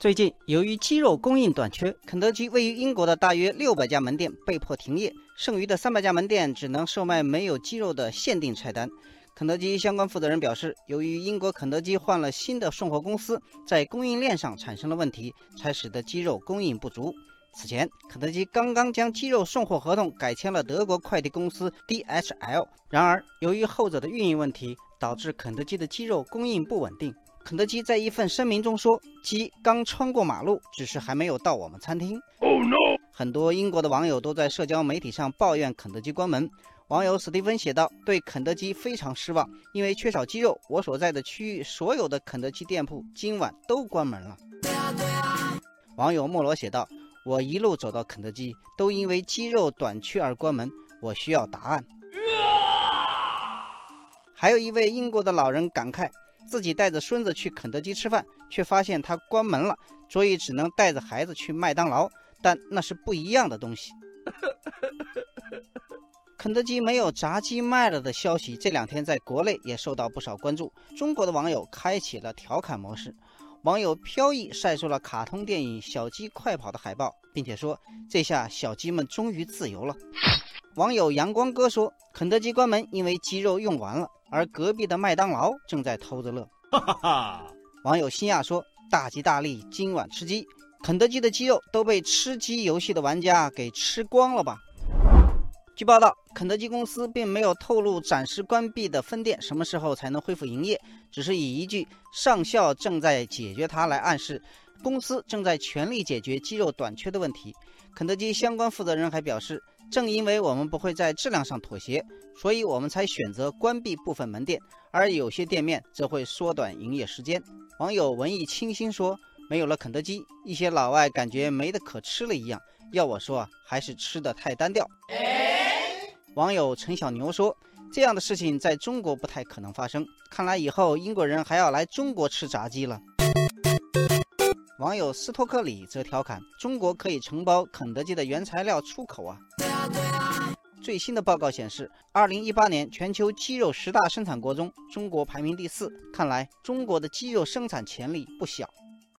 最近，由于鸡肉供应短缺，肯德基位于英国的大约六百家门店被迫停业，剩余的三百家门店只能售卖没有鸡肉的限定菜单。肯德基相关负责人表示，由于英国肯德基换了新的送货公司，在供应链上产生了问题，才使得鸡肉供应不足。此前，肯德基刚刚将鸡肉送货合同改签了德国快递公司 DHL，然而由于后者的运营问题，导致肯德基的鸡肉供应不稳定。肯德基在一份声明中说：“鸡刚穿过马路，只是还没有到我们餐厅。” Oh no！很多英国的网友都在社交媒体上抱怨肯德基关门。网友史蒂芬写道：“对肯德基非常失望，因为缺少鸡肉，我所在的区域所有的肯德基店铺今晚都关门了。”网友莫罗写道：“我一路走到肯德基，都因为鸡肉短缺而关门，我需要答案。”还有一位英国的老人感慨。自己带着孙子去肯德基吃饭，却发现他关门了，所以只能带着孩子去麦当劳。但那是不一样的东西。肯德基没有炸鸡卖了的消息，这两天在国内也受到不少关注。中国的网友开启了调侃模式，网友飘逸晒出了卡通电影《小鸡快跑》的海报，并且说：“这下小鸡们终于自由了。”网友阳光哥说：“肯德基关门，因为鸡肉用完了。”而隔壁的麦当劳正在偷着乐。哈哈哈！网友新亚说：“大吉大利，今晚吃鸡。”肯德基的鸡肉都被吃鸡游戏的玩家给吃光了吧？据报道，肯德基公司并没有透露暂时关闭的分店什么时候才能恢复营业，只是以一句“上校正在解决它”来暗示公司正在全力解决鸡肉短缺的问题。肯德基相关负责人还表示。正因为我们不会在质量上妥协，所以我们才选择关闭部分门店，而有些店面则会缩短营业时间。网友文艺清新说：“没有了肯德基，一些老外感觉没得可吃了一样。要我说啊，还是吃的太单调。”网友陈小牛说：“这样的事情在中国不太可能发生，看来以后英国人还要来中国吃炸鸡了。”网友斯托克里则调侃：“中国可以承包肯德基的原材料出口啊！”最新的报告显示，二零一八年全球鸡肉十大生产国中，中国排名第四。看来中国的鸡肉生产潜力不小。